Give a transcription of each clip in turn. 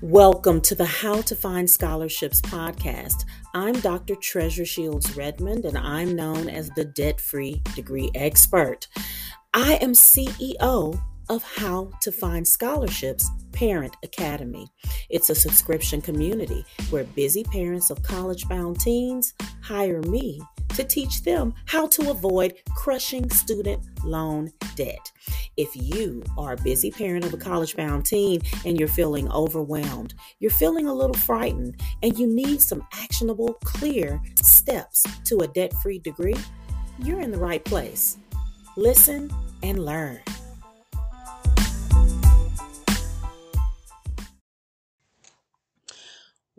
Welcome to the How to Find Scholarships podcast. I'm Dr. Treasure Shields Redmond, and I'm known as the debt free degree expert. I am CEO of How to Find Scholarships Parent Academy. It's a subscription community where busy parents of college bound teens hire me to teach them how to avoid crushing student loan debt. If you are a busy parent of a college bound teen and you're feeling overwhelmed, you're feeling a little frightened, and you need some actionable, clear steps to a debt free degree, you're in the right place. Listen and learn.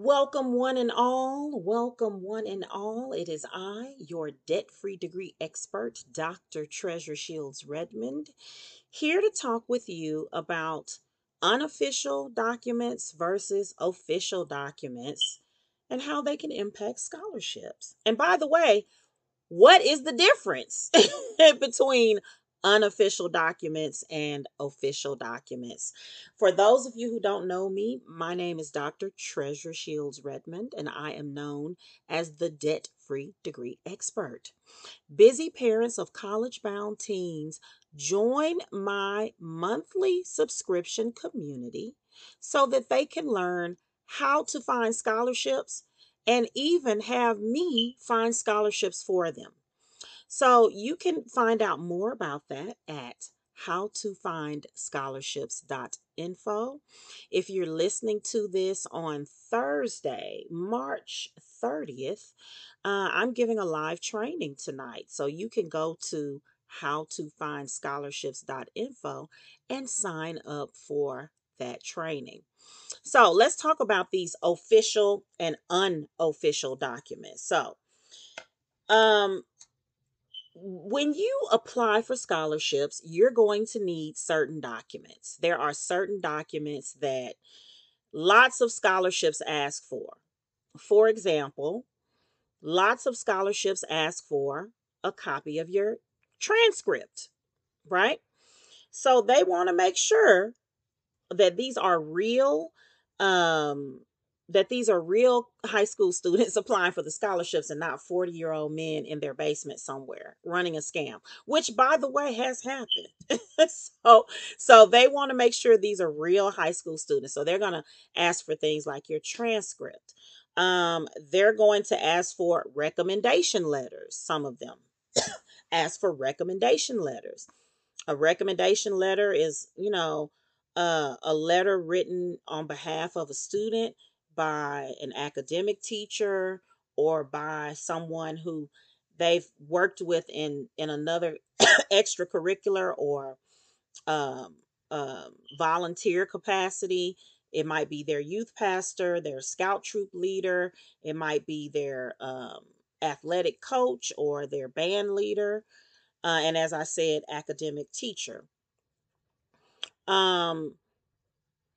Welcome, one and all. Welcome, one and all. It is I, your debt free degree expert, Dr. Treasure Shields Redmond, here to talk with you about unofficial documents versus official documents and how they can impact scholarships. And by the way, what is the difference between unofficial documents and official documents. For those of you who don't know me, my name is Dr. Treasure Shields Redmond, and I am known as the debt free degree expert. Busy parents of college bound teens join my monthly subscription community so that they can learn how to find scholarships and even have me find scholarships for them. So you can find out more about that at howtofindscholarships.info. If you're listening to this on Thursday, March 30th, uh, I'm giving a live training tonight. So you can go to howtofindscholarships.info and sign up for that training. So let's talk about these official and unofficial documents. So, um, when you apply for scholarships, you're going to need certain documents. There are certain documents that lots of scholarships ask for. For example, lots of scholarships ask for a copy of your transcript, right? So they want to make sure that these are real um that these are real high school students applying for the scholarships and not 40 year old men in their basement somewhere running a scam which by the way has happened. So so they want to make sure these are real high school students. So they're going to ask for things like your transcript. Um, they're going to ask for recommendation letters some of them. Ask for recommendation letters. A recommendation letter is you know uh, a letter written on behalf of a student by an academic teacher or by someone who they've worked with in in another extracurricular or um, um, volunteer capacity. It might be their youth pastor, their scout troop leader. It might be their um, athletic coach or their band leader. Uh, and as I said, academic teacher. Um,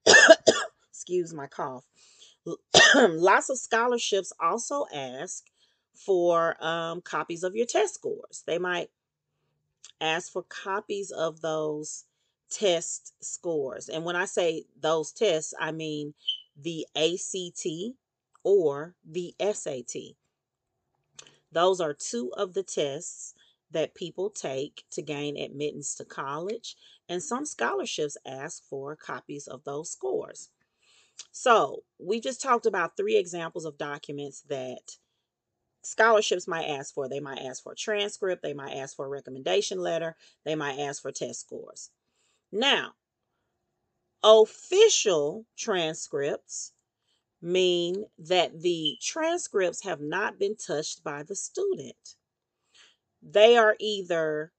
excuse my cough. Lots of scholarships also ask for um, copies of your test scores. They might ask for copies of those test scores. And when I say those tests, I mean the ACT or the SAT. Those are two of the tests that people take to gain admittance to college, and some scholarships ask for copies of those scores. So, we just talked about three examples of documents that scholarships might ask for. They might ask for a transcript, they might ask for a recommendation letter, they might ask for test scores. Now, official transcripts mean that the transcripts have not been touched by the student. They are either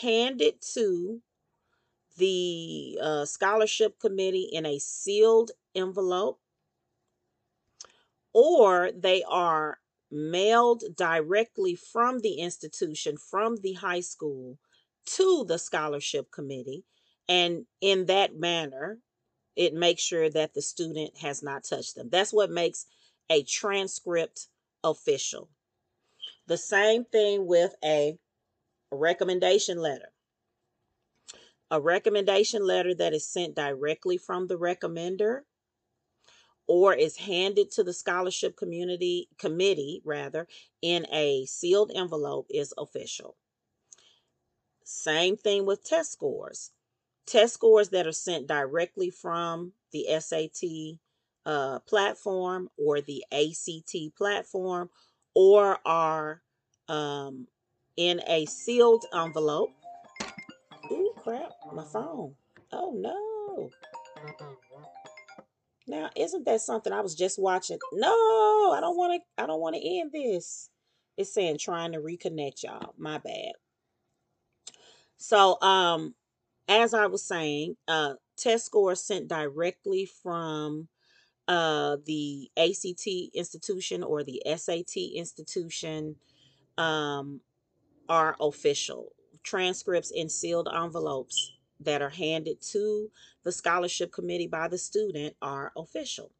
handed to the uh, scholarship committee in a sealed envelope, or they are mailed directly from the institution, from the high school to the scholarship committee. And in that manner, it makes sure that the student has not touched them. That's what makes a transcript official. The same thing with a recommendation letter a recommendation letter that is sent directly from the recommender or is handed to the scholarship community committee rather in a sealed envelope is official. Same thing with test scores. Test scores that are sent directly from the SAT uh, platform or the ACT platform or are um, in a sealed envelope. Ooh, crap, my phone. Oh no. Now, isn't that something I was just watching? No, I don't want to I don't want to end this. It's saying trying to reconnect y'all. My bad. So, um as I was saying, uh test scores sent directly from uh the ACT institution or the SAT institution um are official. Transcripts in sealed envelopes that are handed to the scholarship committee by the student are official.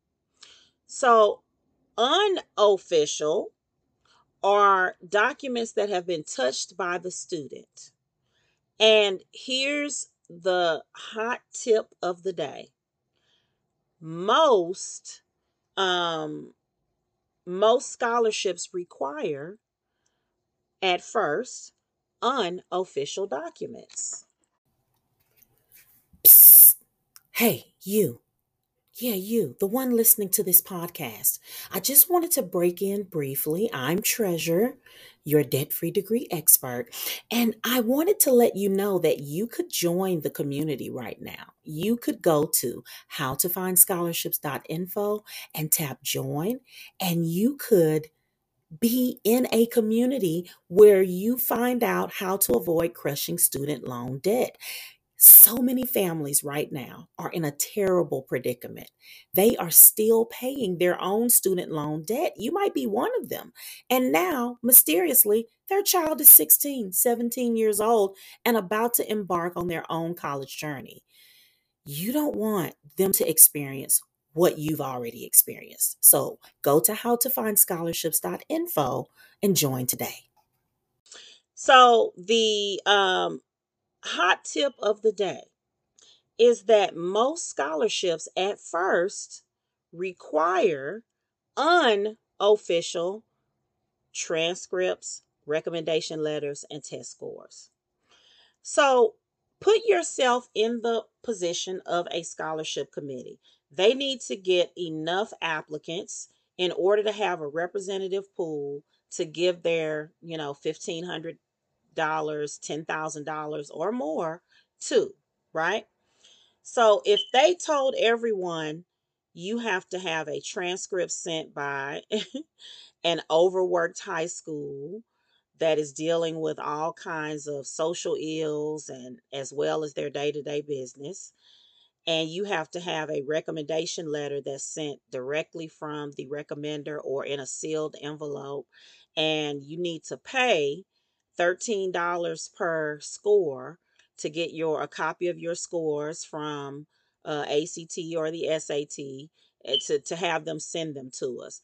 So, unofficial are documents that have been touched by the student. And here's the hot tip of the day. Most um most scholarships require at first unofficial documents. Hey, you. Yeah, you, the one listening to this podcast. I just wanted to break in briefly. I'm Treasure, your debt free degree expert, and I wanted to let you know that you could join the community right now. You could go to howtofindscholarships.info and tap join, and you could be in a community where you find out how to avoid crushing student loan debt. So many families right now are in a terrible predicament. They are still paying their own student loan debt. You might be one of them. And now, mysteriously, their child is 16, 17 years old and about to embark on their own college journey. You don't want them to experience what you've already experienced. So go to howtofindscholarships.info and join today. So the um hot tip of the day is that most scholarships at first require unofficial transcripts, recommendation letters, and test scores. So put yourself in the position of a scholarship committee. They need to get enough applicants in order to have a representative pool to give their, you know, 1500 dollars, ten thousand dollars or more too, right? So if they told everyone you have to have a transcript sent by an overworked high school that is dealing with all kinds of social ills and as well as their day-to-day business and you have to have a recommendation letter that's sent directly from the recommender or in a sealed envelope and you need to pay $13 per score to get your a copy of your scores from uh, ACT or the SAT eh, to, to have them send them to us.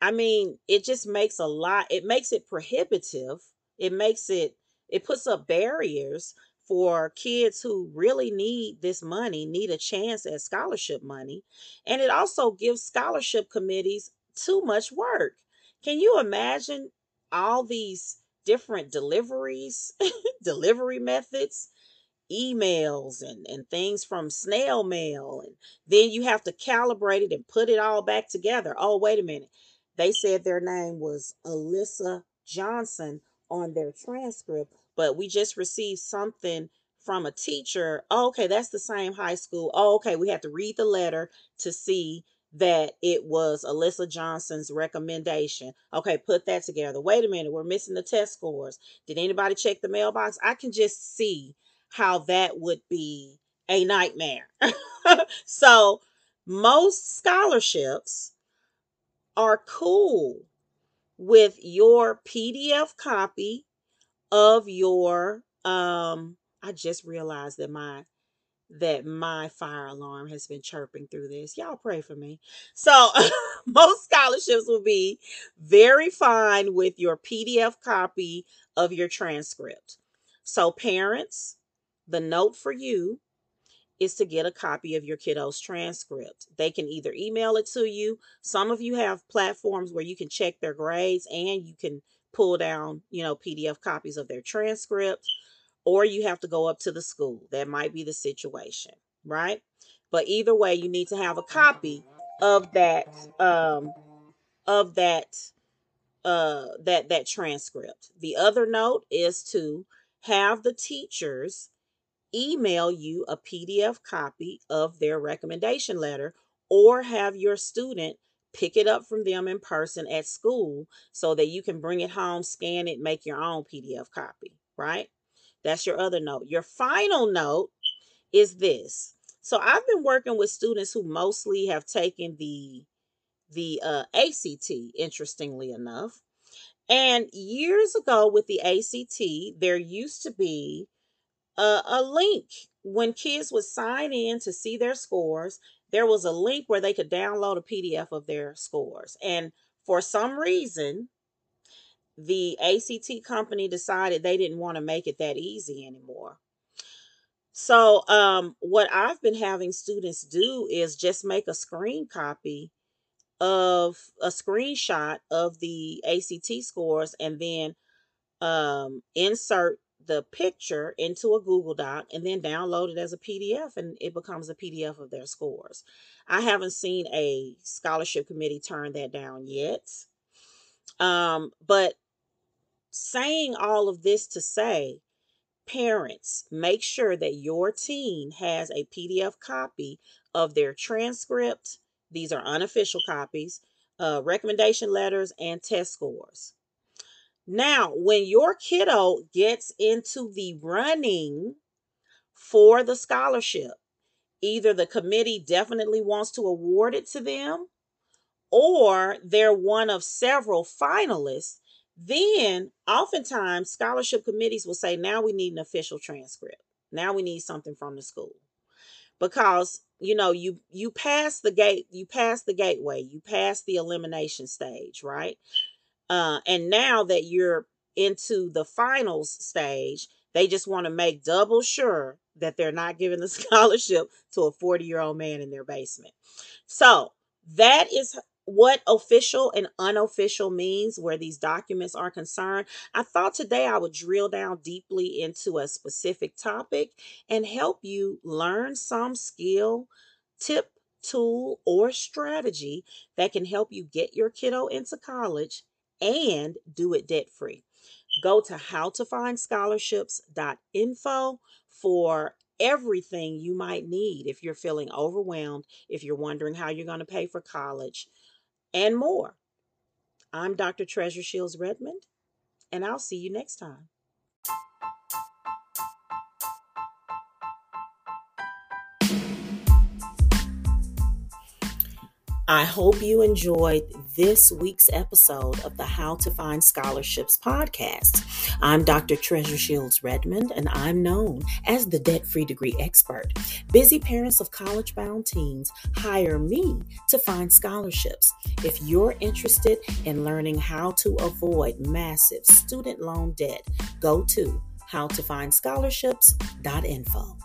I mean, it just makes a lot, it makes it prohibitive. It makes it, it puts up barriers for kids who really need this money, need a chance at scholarship money. And it also gives scholarship committees too much work. Can you imagine all these different deliveries, delivery methods, emails and, and things from snail mail. And then you have to calibrate it and put it all back together. Oh, wait a minute. They said their name was Alyssa Johnson on their transcript, but we just received something from a teacher. Oh, okay, that's the same high school. Oh, okay, we have to read the letter to see that it was Alyssa Johnson's recommendation. Okay, put that together. Wait a minute, we're missing the test scores. Did anybody check the mailbox? I can just see how that would be a nightmare. so, most scholarships are cool with your PDF copy of your um I just realized that my that my fire alarm has been chirping through this. Y'all pray for me. So, most scholarships will be very fine with your PDF copy of your transcript. So, parents, the note for you is to get a copy of your kiddo's transcript. They can either email it to you. Some of you have platforms where you can check their grades and you can pull down, you know, PDF copies of their transcript, or you have to go up to the school. That might be the situation, right? But either way, you need to have a copy of that um of that uh that that transcript. The other note is to have the teachers email you a PDF copy of their recommendation letter or have your student pick it up from them in person at school so that you can bring it home, scan it, make your own PDF copy, right? That's your other note. Your final note is this. So I've been working with students who mostly have taken the the uh, ACT, interestingly enough. And years ago with the ACT, there used to be a, a link when kids would sign in to see their scores. There was a link where they could download a PDF of their scores. And for some reason, the ACT company decided they didn't want to make it that easy anymore. So, um, what I've been having students do is just make a screen copy of a screenshot of the ACT scores and then um, insert the picture into a Google Doc and then download it as a PDF and it becomes a PDF of their scores. I haven't seen a scholarship committee turn that down yet. Um, but saying all of this to say, parents, make sure that your teen has a PDF copy of their transcript. These are unofficial copies, uh, recommendation letters, and test scores. Now, when your kiddo gets into the running for the scholarship, either the committee definitely wants to award it to them or they're one of several finalists, then oftentimes scholarship committees will say, now we need an official transcript. Now we need something from the school. Because you know you you pass the gate you pass the gateway you pass the elimination stage right uh, and now that you're into the finals stage, they just want to make double sure that they're not giving the scholarship to a 40 year old man in their basement. So that is what official and unofficial means where these documents are concerned. I thought today I would drill down deeply into a specific topic and help you learn some skill, tip, tool, or strategy that can help you get your kiddo into college and do it debt free. Go to howtofindscholarships.info for everything you might need if you're feeling overwhelmed, if you're wondering how you're going to pay for college, and more. I'm Dr. Treasure Shields Redmond, and I'll see you next time. I hope you enjoyed this week's episode of the How to Find Scholarships podcast. I'm Dr. Treasure Shields Redmond, and I'm known as the debt free degree expert. Busy parents of college bound teens hire me to find scholarships. If you're interested in learning how to avoid massive student loan debt, go to howtofindscholarships.info.